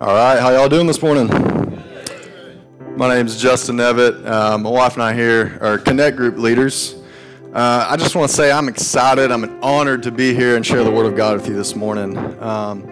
All right, how y'all doing this morning? My name is Justin Nevitt. Uh, my wife and I here are Connect Group leaders. Uh, I just want to say I'm excited. I'm honored to be here and share the Word of God with you this morning. Um,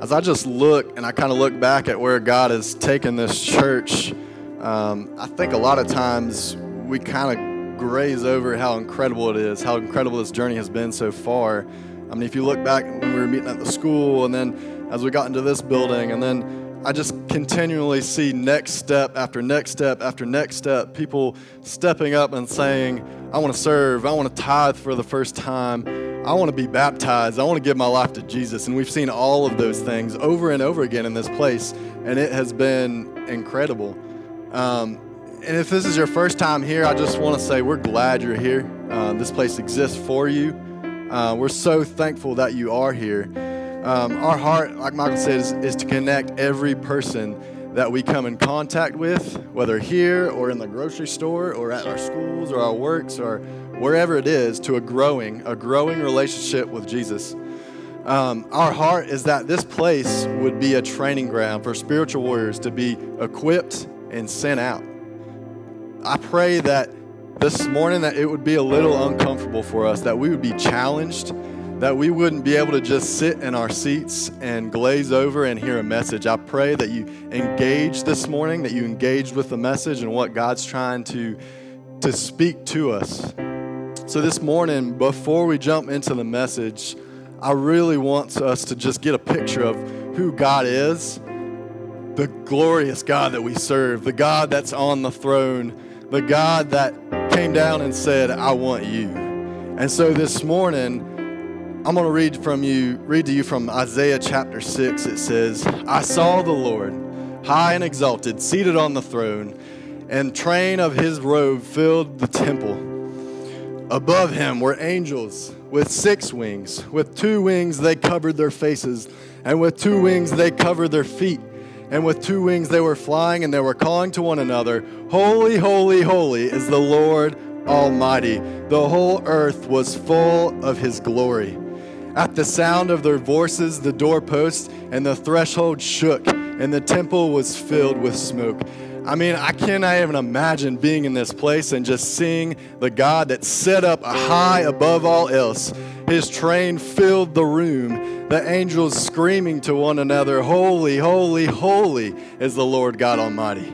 as I just look and I kind of look back at where God has taken this church, um, I think a lot of times we kind of graze over how incredible it is, how incredible this journey has been so far. I mean, if you look back when we were meeting at the school and then as we got into this building. And then I just continually see next step after next step after next step, people stepping up and saying, I want to serve, I want to tithe for the first time, I want to be baptized, I want to give my life to Jesus. And we've seen all of those things over and over again in this place, and it has been incredible. Um, and if this is your first time here, I just want to say we're glad you're here. Uh, this place exists for you. Uh, we're so thankful that you are here. Um, our heart, like Michael says, is to connect every person that we come in contact with, whether here or in the grocery store or at our schools or our works or wherever it is, to a growing, a growing relationship with Jesus. Um, our heart is that this place would be a training ground for spiritual warriors to be equipped and sent out. I pray that this morning that it would be a little uncomfortable for us, that we would be challenged that we wouldn't be able to just sit in our seats and glaze over and hear a message. I pray that you engage this morning, that you engage with the message and what God's trying to, to speak to us. So, this morning, before we jump into the message, I really want us to just get a picture of who God is, the glorious God that we serve, the God that's on the throne, the God that came down and said, I want you. And so this morning, I'm going to read from you, read to you from Isaiah chapter 6. It says, I saw the Lord high and exalted, seated on the throne, and train of his robe filled the temple. Above him were angels with six wings. With two wings they covered their faces, and with two wings they covered their feet. And with two wings they were flying, and they were calling to one another, Holy, holy, holy is the Lord Almighty. The whole earth was full of his glory. At the sound of their voices, the doorposts and the threshold shook, and the temple was filled with smoke. I mean, I cannot even imagine being in this place and just seeing the God that set up high above all else. His train filled the room, the angels screaming to one another, Holy, holy, holy is the Lord God Almighty.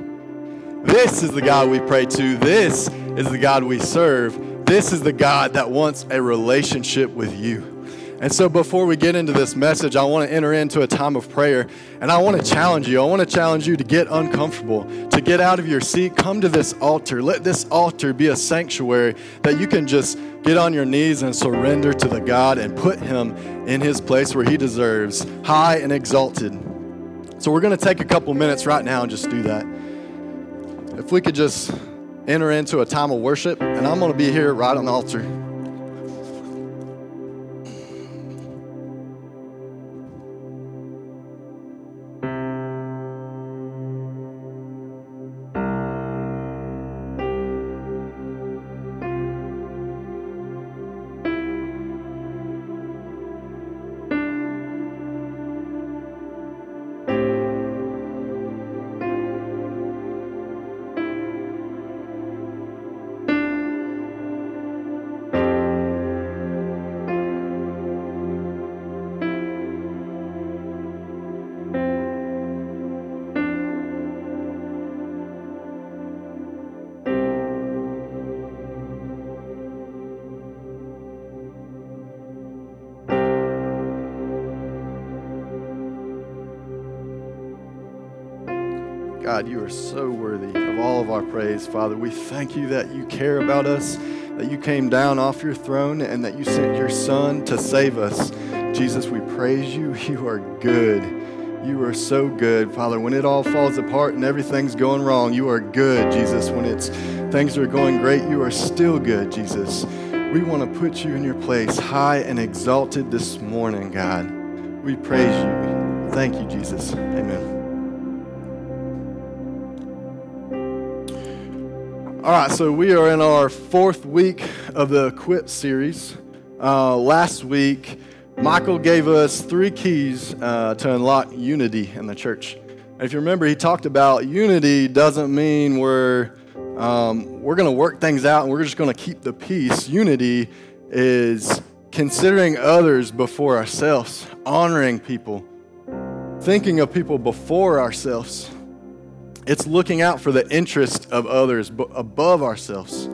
This is the God we pray to. This is the God we serve. This is the God that wants a relationship with you. And so, before we get into this message, I want to enter into a time of prayer. And I want to challenge you. I want to challenge you to get uncomfortable, to get out of your seat, come to this altar. Let this altar be a sanctuary that you can just get on your knees and surrender to the God and put Him in His place where He deserves, high and exalted. So, we're going to take a couple minutes right now and just do that. If we could just enter into a time of worship, and I'm going to be here right on the altar. God, you are so worthy of all of our praise, Father. We thank you that you care about us, that you came down off your throne, and that you sent your Son to save us. Jesus, we praise you. You are good. You are so good, Father. When it all falls apart and everything's going wrong, you are good, Jesus. When it's things are going great, you are still good, Jesus. We want to put you in your place, high and exalted this morning, God. We praise you. Thank you, Jesus. Amen. All right, so we are in our fourth week of the Equip series. Uh, last week, Michael gave us three keys uh, to unlock unity in the church. If you remember, he talked about unity doesn't mean we're um, we're going to work things out and we're just going to keep the peace. Unity is considering others before ourselves, honoring people, thinking of people before ourselves. It's looking out for the interest of others above ourselves.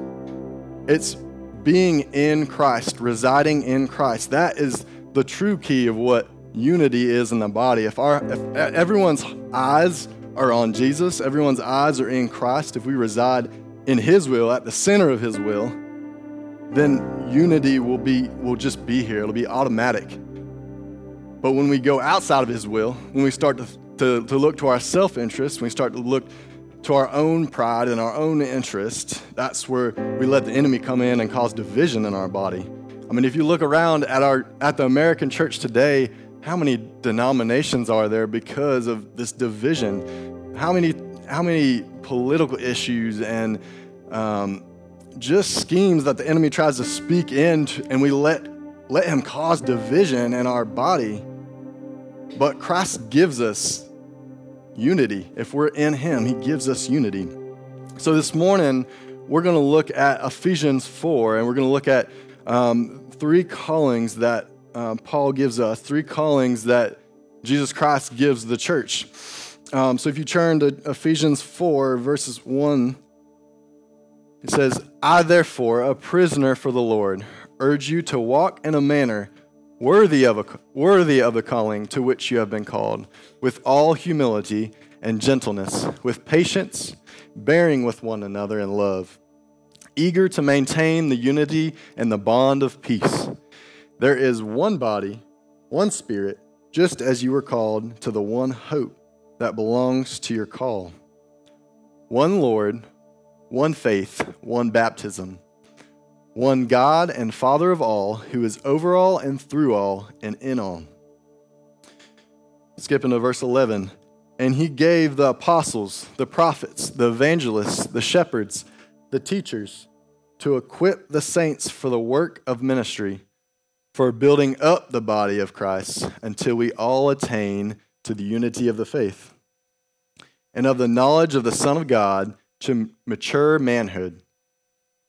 It's being in Christ, residing in Christ. That is the true key of what unity is in the body. If our if everyone's eyes are on Jesus, everyone's eyes are in Christ, if we reside in his will, at the center of his will, then unity will be will just be here. It'll be automatic. But when we go outside of his will, when we start to, to, to look to our self-interest, when we start to look to our own pride and our own interest, that's where we let the enemy come in and cause division in our body. I mean, if you look around at our at the American church today, how many denominations are there because of this division? How many how many political issues and um, just schemes that the enemy tries to speak in, and we let let him cause division in our body. But Christ gives us unity. If we're in Him, He gives us unity. So this morning, we're going to look at Ephesians 4, and we're going to look at um, three callings that um, Paul gives us, three callings that Jesus Christ gives the church. Um, so if you turn to Ephesians 4, verses 1, it says, I therefore, a prisoner for the Lord, urge you to walk in a manner worthy of, a, worthy of the calling to which you have been called, with all humility and gentleness, with patience, bearing with one another in love, eager to maintain the unity and the bond of peace. There is one body, one spirit, just as you were called to the one hope that belongs to your call. One Lord, one faith, one baptism one God and Father of all, who is over all and through all and in all. Skipping to verse 11. And he gave the apostles, the prophets, the evangelists, the shepherds, the teachers to equip the saints for the work of ministry, for building up the body of Christ until we all attain to the unity of the faith and of the knowledge of the Son of God to mature manhood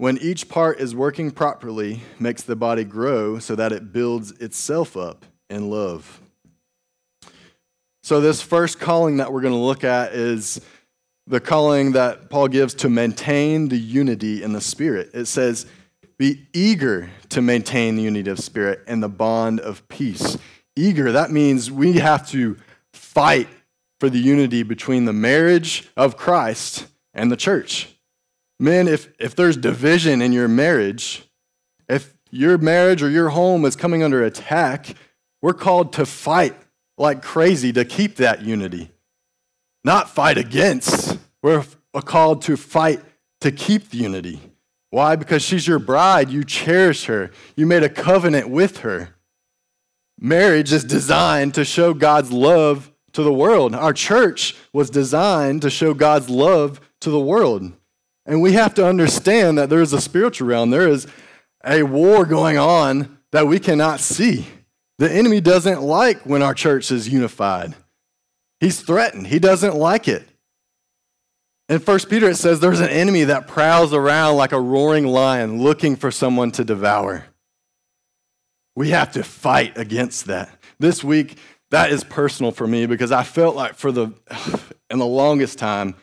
when each part is working properly, makes the body grow so that it builds itself up in love. So, this first calling that we're going to look at is the calling that Paul gives to maintain the unity in the Spirit. It says, Be eager to maintain the unity of spirit and the bond of peace. Eager, that means we have to fight for the unity between the marriage of Christ and the church. Men, if, if there's division in your marriage, if your marriage or your home is coming under attack, we're called to fight like crazy to keep that unity. Not fight against. We're called to fight to keep the unity. Why? Because she's your bride. You cherish her. You made a covenant with her. Marriage is designed to show God's love to the world. Our church was designed to show God's love to the world. And we have to understand that there is a spiritual realm. There is a war going on that we cannot see. The enemy doesn't like when our church is unified. He's threatened. He doesn't like it. In 1 Peter, it says there's an enemy that prowls around like a roaring lion looking for someone to devour. We have to fight against that. This week, that is personal for me because I felt like for the, in the longest time,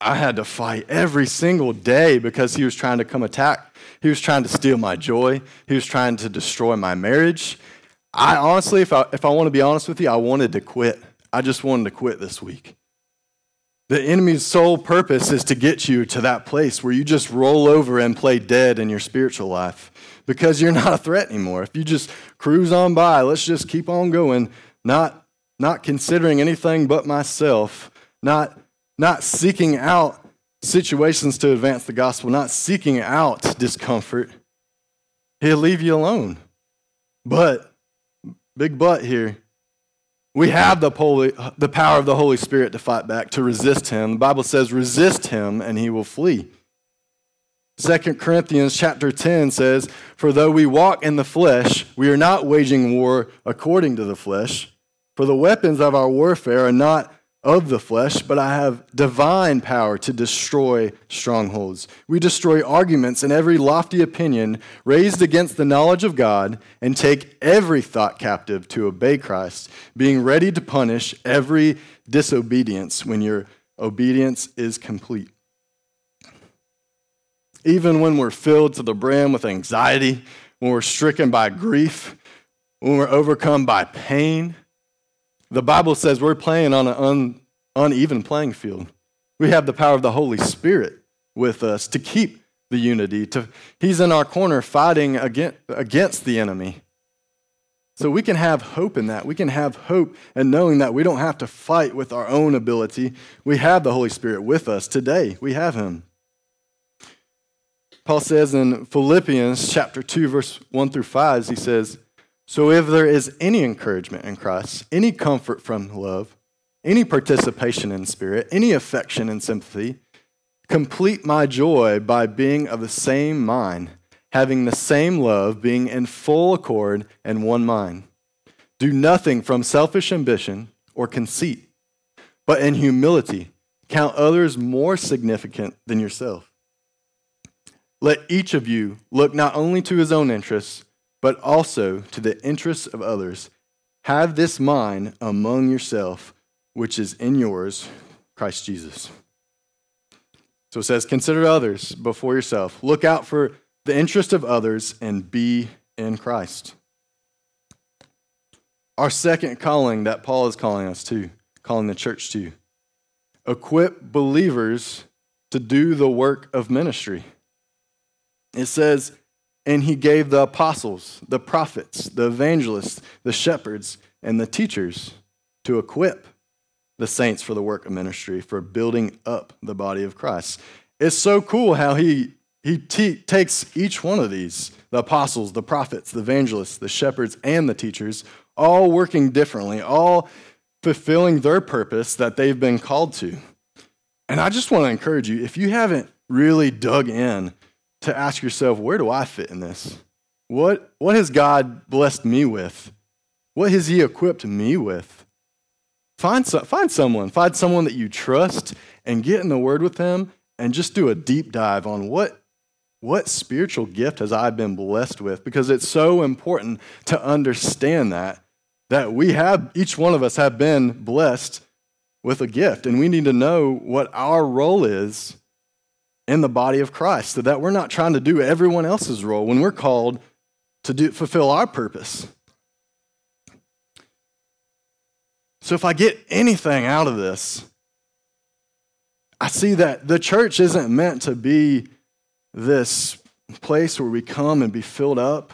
I had to fight every single day because he was trying to come attack. He was trying to steal my joy. He was trying to destroy my marriage. I honestly, if I, if I want to be honest with you, I wanted to quit. I just wanted to quit this week. The enemy's sole purpose is to get you to that place where you just roll over and play dead in your spiritual life because you're not a threat anymore. If you just cruise on by, let's just keep on going, not not considering anything but myself, not, not seeking out situations to advance the gospel, not seeking out discomfort, he'll leave you alone. But, big but here, we have the, Holy, the power of the Holy Spirit to fight back, to resist him. The Bible says, resist him and he will flee. 2 Corinthians chapter 10 says, For though we walk in the flesh, we are not waging war according to the flesh. For the weapons of our warfare are not of the flesh, but I have divine power to destroy strongholds. We destroy arguments and every lofty opinion raised against the knowledge of God and take every thought captive to obey Christ, being ready to punish every disobedience when your obedience is complete even when we're filled to the brim with anxiety, when we're stricken by grief, when we're overcome by pain. The Bible says we're playing on an un, uneven playing field. We have the power of the Holy Spirit with us to keep the unity. To, he's in our corner fighting against, against the enemy. So we can have hope in that. We can have hope in knowing that we don't have to fight with our own ability. We have the Holy Spirit with us today. We have Him. Paul says in Philippians chapter 2, verse 1 through 5, he says, So if there is any encouragement in Christ, any comfort from love, any participation in spirit, any affection and sympathy, complete my joy by being of the same mind, having the same love, being in full accord and one mind. Do nothing from selfish ambition or conceit, but in humility count others more significant than yourself. Let each of you look not only to his own interests, but also to the interests of others. Have this mind among yourself, which is in yours, Christ Jesus. So it says, Consider others before yourself. Look out for the interest of others and be in Christ. Our second calling that Paul is calling us to, calling the church to, equip believers to do the work of ministry. It says, and he gave the apostles, the prophets, the evangelists, the shepherds, and the teachers to equip the saints for the work of ministry, for building up the body of Christ. It's so cool how he, he te- takes each one of these the apostles, the prophets, the evangelists, the shepherds, and the teachers, all working differently, all fulfilling their purpose that they've been called to. And I just want to encourage you if you haven't really dug in to ask yourself, where do I fit in this? What, what has God blessed me with? What has He equipped me with? Find, so, find someone, find someone that you trust and get in the Word with them and just do a deep dive on what, what spiritual gift has I been blessed with? Because it's so important to understand that, that we have, each one of us have been blessed with a gift, and we need to know what our role is in the body of Christ so that we're not trying to do everyone else's role when we're called to do, fulfill our purpose. So, if I get anything out of this, I see that the church isn't meant to be this place where we come and be filled up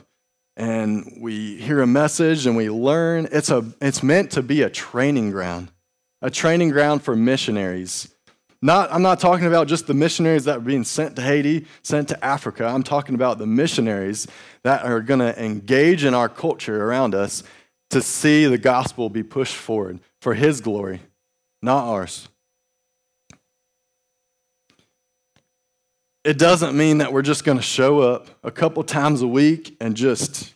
and we hear a message and we learn. It's, a, it's meant to be a training ground, a training ground for missionaries not, I'm not talking about just the missionaries that are being sent to Haiti, sent to Africa. I'm talking about the missionaries that are going to engage in our culture around us to see the gospel be pushed forward for His glory, not ours. It doesn't mean that we're just going to show up a couple times a week and just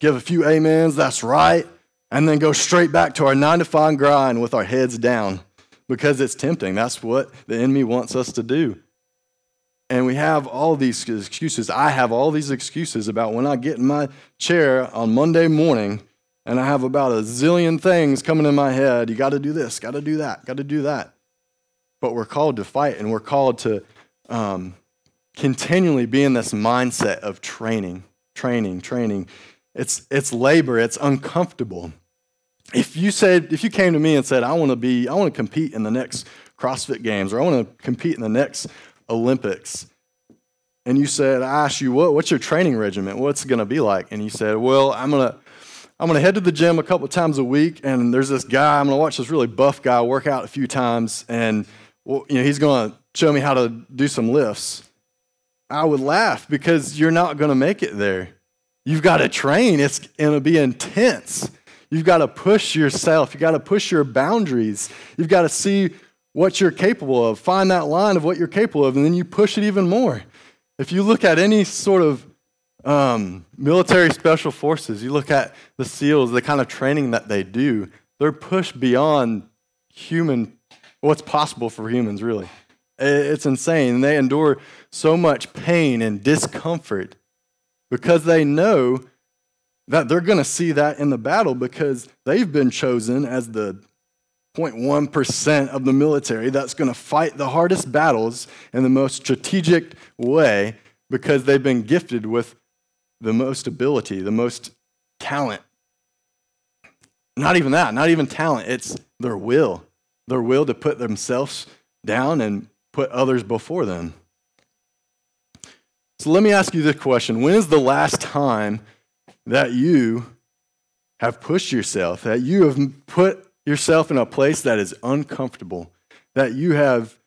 give a few amens, that's right, and then go straight back to our nine to five grind with our heads down because it's tempting. That's what the enemy wants us to do. And we have all these excuses. I have all these excuses about when I get in my chair on Monday morning and I have about a zillion things coming in my head. You got to do this, got to do that, got to do that. But we're called to fight and we're called to um, continually be in this mindset of training, training, training. It's, it's labor, it's uncomfortable if you said if you came to me and said i want to be i want to compete in the next crossfit games or i want to compete in the next olympics and you said i asked you what, what's your training regimen what's it going to be like and you said well i'm going to I'm going to head to the gym a couple times a week, and there's this guy. I'm going to watch this really buff guy work out a few times, and well, you know, he's going to show me how to do some lifts. I would laugh because you're not going to make it there. You've got to train. It's going to be intense. You've got to push yourself. You've got to push your boundaries. You've got to see what you're capable of, find that line of what you're capable of, and then you push it even more. If you look at any sort of um, military special forces, you look at the SEALs, the kind of training that they do, they're pushed beyond human, what's possible for humans, really. It's insane. They endure so much pain and discomfort because they know that they're going to see that in the battle because they've been chosen as the 0.1% of the military that's going to fight the hardest battles in the most strategic way because they've been gifted with the most ability, the most talent. Not even that, not even talent, it's their will. Their will to put themselves down and put others before them. So let me ask you this question When is the last time that you have pushed yourself, that you have put yourself in a place that is uncomfortable, that you have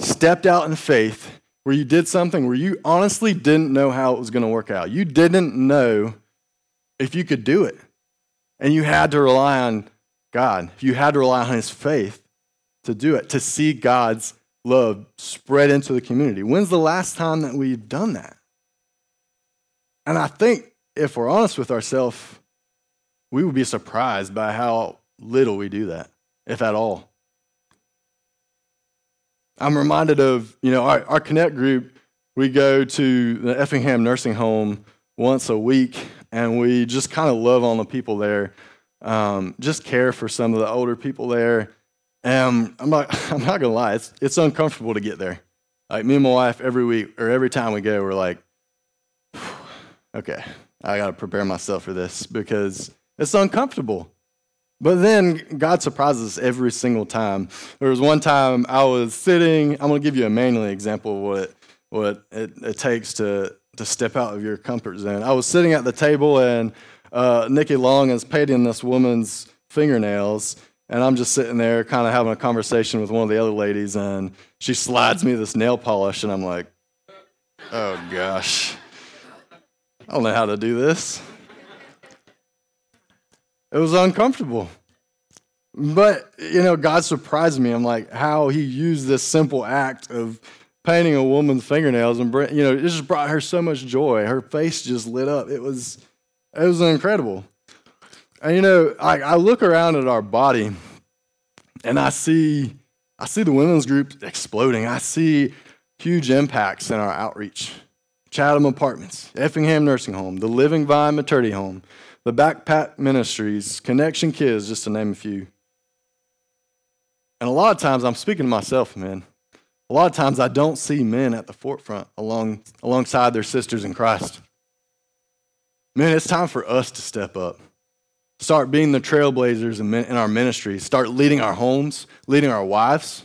stepped out in faith, where you did something where you honestly didn't know how it was going to work out? You didn't know if you could do it. And you had to rely on God. You had to rely on His faith to do it, to see God's love spread into the community. When's the last time that we've done that? And I think if we're honest with ourselves, we would be surprised by how little we do that, if at all. I'm reminded of, you know, our, our Connect group, we go to the Effingham Nursing Home once a week, and we just kind of love on the people there, um, just care for some of the older people there. And I'm not, I'm not gonna lie, it's, it's uncomfortable to get there. Like me and my wife, every week or every time we go, we're like, okay, I got to prepare myself for this because it's uncomfortable. But then God surprises us every single time. There was one time I was sitting, I'm going to give you a manly example of what, what it, it, takes to, to step out of your comfort zone. I was sitting at the table and uh, Nikki Long is painting this woman's fingernails. And I'm just sitting there kind of having a conversation with one of the other ladies, and she slides me this nail polish, and I'm like, oh gosh. I don't know how to do this. It was uncomfortable. But, you know, God surprised me. I'm like, how he used this simple act of painting a woman's fingernails and, you know, it just brought her so much joy. Her face just lit up. It was, it was incredible. And, you know, I, I look around at our body and I see, I see the women's group exploding. I see huge impacts in our outreach. Chatham Apartments, Effingham Nursing Home, the Living Vine Maternity Home, the Backpack Ministries, Connection Kids, just to name a few. And a lot of times I'm speaking to myself, man. A lot of times I don't see men at the forefront along, alongside their sisters in Christ. Man, it's time for us to step up. Start being the trailblazers in, in our ministries. Start leading our homes, leading our wives,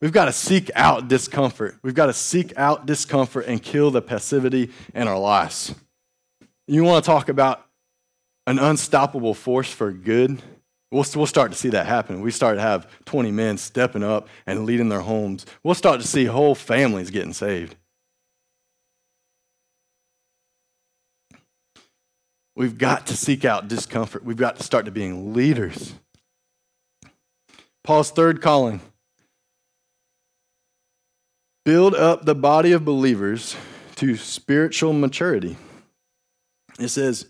We've got to seek out discomfort. We've got to seek out discomfort and kill the passivity in our lives. You want to talk about an unstoppable force for good? We'll, we'll start to see that happen. We start to have 20 men stepping up and leading their homes. We'll start to see whole families getting saved. We've got to seek out discomfort. We've got to start to being leaders. Paul's third calling build up the body of believers to spiritual maturity. It says,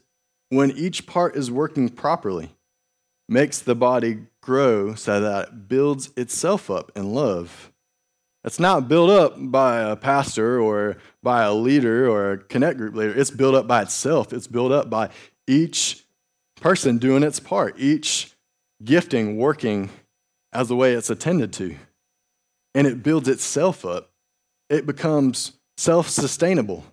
when each part is working properly, makes the body grow so that it builds itself up in love. It's not built up by a pastor or by a leader or a connect group leader. It's built up by itself. It's built up by each person doing its part, each gifting working as the way it's attended to. And it builds itself up it becomes self sustainable.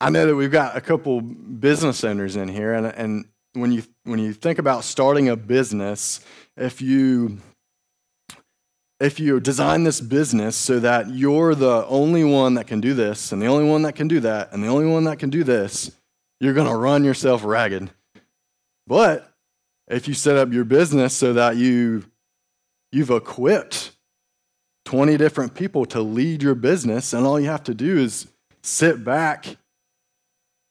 I know that we've got a couple business owners in here, and, and when, you, when you think about starting a business, if you if you design this business so that you're the only one that can do this, and the only one that can do that, and the only one that can do this, You're going to run yourself ragged. But if you set up your business so that you you've equipped 20 different people to lead your business and all you have to do is sit back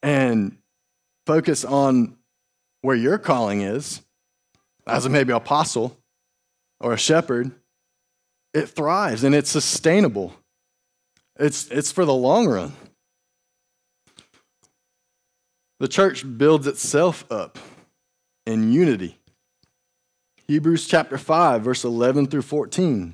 and focus on where your calling is as a maybe apostle or a shepherd it thrives and it's sustainable it's it's for the long run the church builds itself up in unity. Hebrews chapter 5, verse 11 through 14.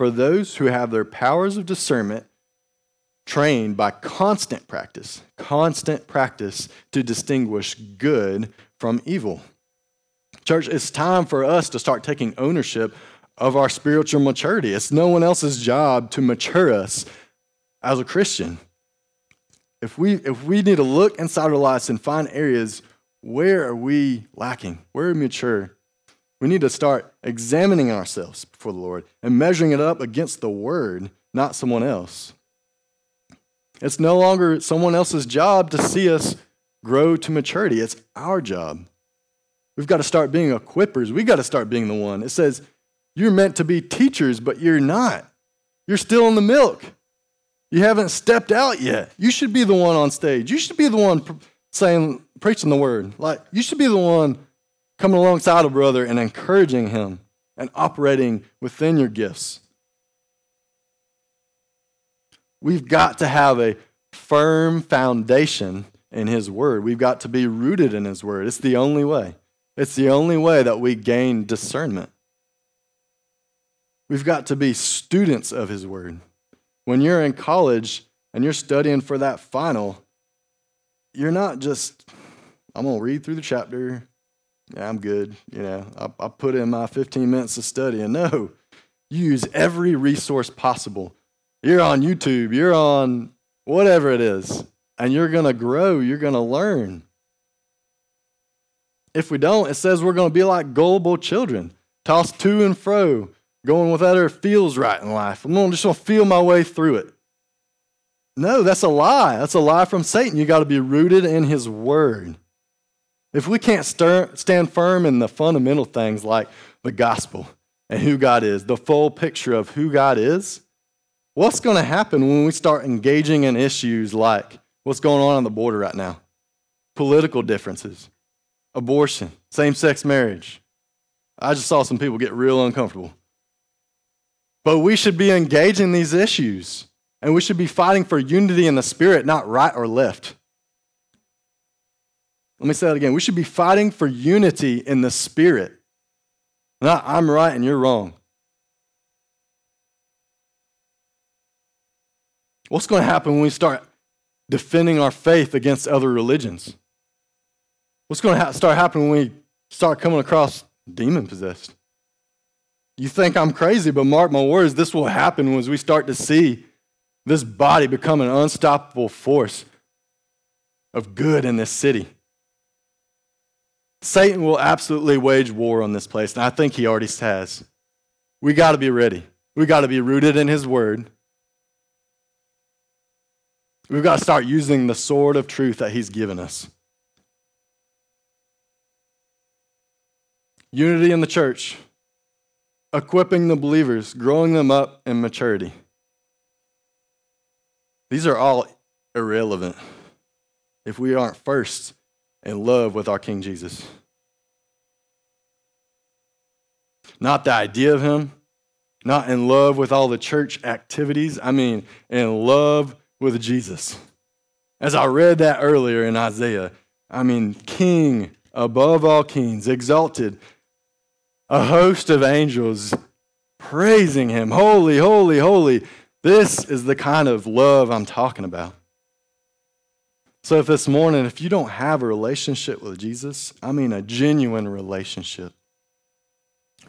for those who have their powers of discernment trained by constant practice, constant practice to distinguish good from evil. Church, it's time for us to start taking ownership of our spiritual maturity. It's no one else's job to mature us as a Christian. If we, if we need to look inside our lives and find areas where are we lacking, where are we mature, we need to start examining ourselves before the Lord and measuring it up against the Word, not someone else. It's no longer someone else's job to see us grow to maturity. It's our job. We've got to start being equippers. We've got to start being the one. It says, You're meant to be teachers, but you're not. You're still in the milk. You haven't stepped out yet. You should be the one on stage. You should be the one saying, preaching the word. Like, you should be the one coming alongside a brother and encouraging him and operating within your gifts. We've got to have a firm foundation in His Word. We've got to be rooted in His Word. It's the only way. It's the only way that we gain discernment. We've got to be students of His Word. When you're in college and you're studying for that final, you're not just, I'm going to read through the chapter. Yeah, I'm good. You know, I, I put in my 15 minutes of studying. No, use every resource possible. You're on YouTube, you're on whatever it is, and you're going to grow, you're going to learn. If we don't, it says we're going to be like gullible children, tossed to and fro, going with whatever feels right in life. I'm just going to feel my way through it. No, that's a lie. That's a lie from Satan. You got to be rooted in his word. If we can't stir, stand firm in the fundamental things like the gospel and who God is, the full picture of who God is, what's going to happen when we start engaging in issues like what's going on on the border right now? Political differences, abortion, same sex marriage. I just saw some people get real uncomfortable. But we should be engaging these issues, and we should be fighting for unity in the spirit, not right or left. Let me say that again. We should be fighting for unity in the spirit, not I'm right and you're wrong. What's going to happen when we start defending our faith against other religions? What's going to ha- start happening when we start coming across demon possessed? You think I'm crazy, but mark my words, this will happen as we start to see this body become an unstoppable force of good in this city. Satan will absolutely wage war on this place, and I think he already has. We got to be ready. We got to be rooted in his word. We've got to start using the sword of truth that he's given us. Unity in the church equipping the believers, growing them up in maturity. These are all irrelevant if we aren't first in love with our King Jesus. Not the idea of Him, not in love with all the church activities. I mean, in love with Jesus. As I read that earlier in Isaiah, I mean, King above all kings, exalted a host of angels praising him. Holy, holy, holy. This is the kind of love I'm talking about. So, if this morning, if you don't have a relationship with Jesus, I mean a genuine relationship,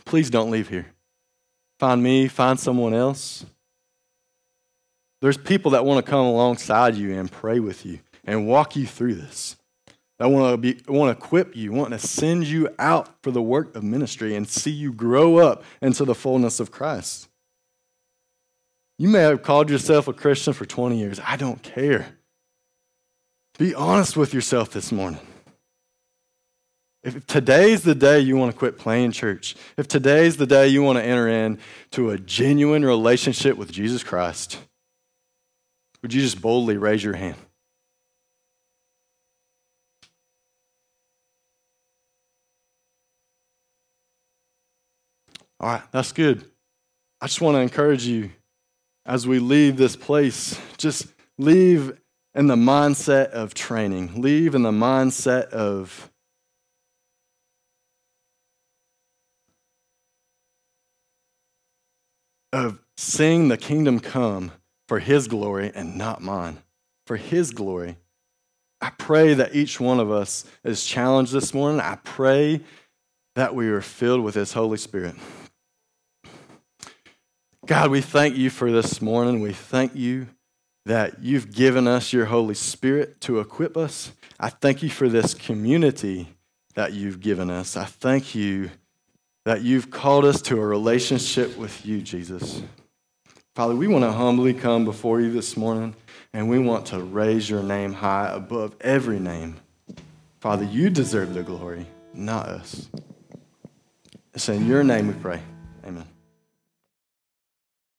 please don't leave here. Find me, find someone else. There's people that want to come alongside you and pray with you and walk you through this. That want to be want to equip you, want to send you out for the work of ministry and see you grow up into the fullness of Christ. You may have called yourself a Christian for 20 years. I don't care. Be honest with yourself this morning. If today's the day you want to quit playing church, if today's the day you want to enter into a genuine relationship with Jesus Christ, would you just boldly raise your hand? All right, that's good. I just want to encourage you as we leave this place, just leave in the mindset of training, leave in the mindset of of seeing the kingdom come for his glory and not mine, for his glory. I pray that each one of us is challenged this morning. I pray that we are filled with his Holy Spirit. God, we thank you for this morning. We thank you that you've given us your Holy Spirit to equip us. I thank you for this community that you've given us. I thank you that you've called us to a relationship with you, Jesus. Father, we want to humbly come before you this morning and we want to raise your name high above every name. Father, you deserve the glory, not us. It's in your name we pray.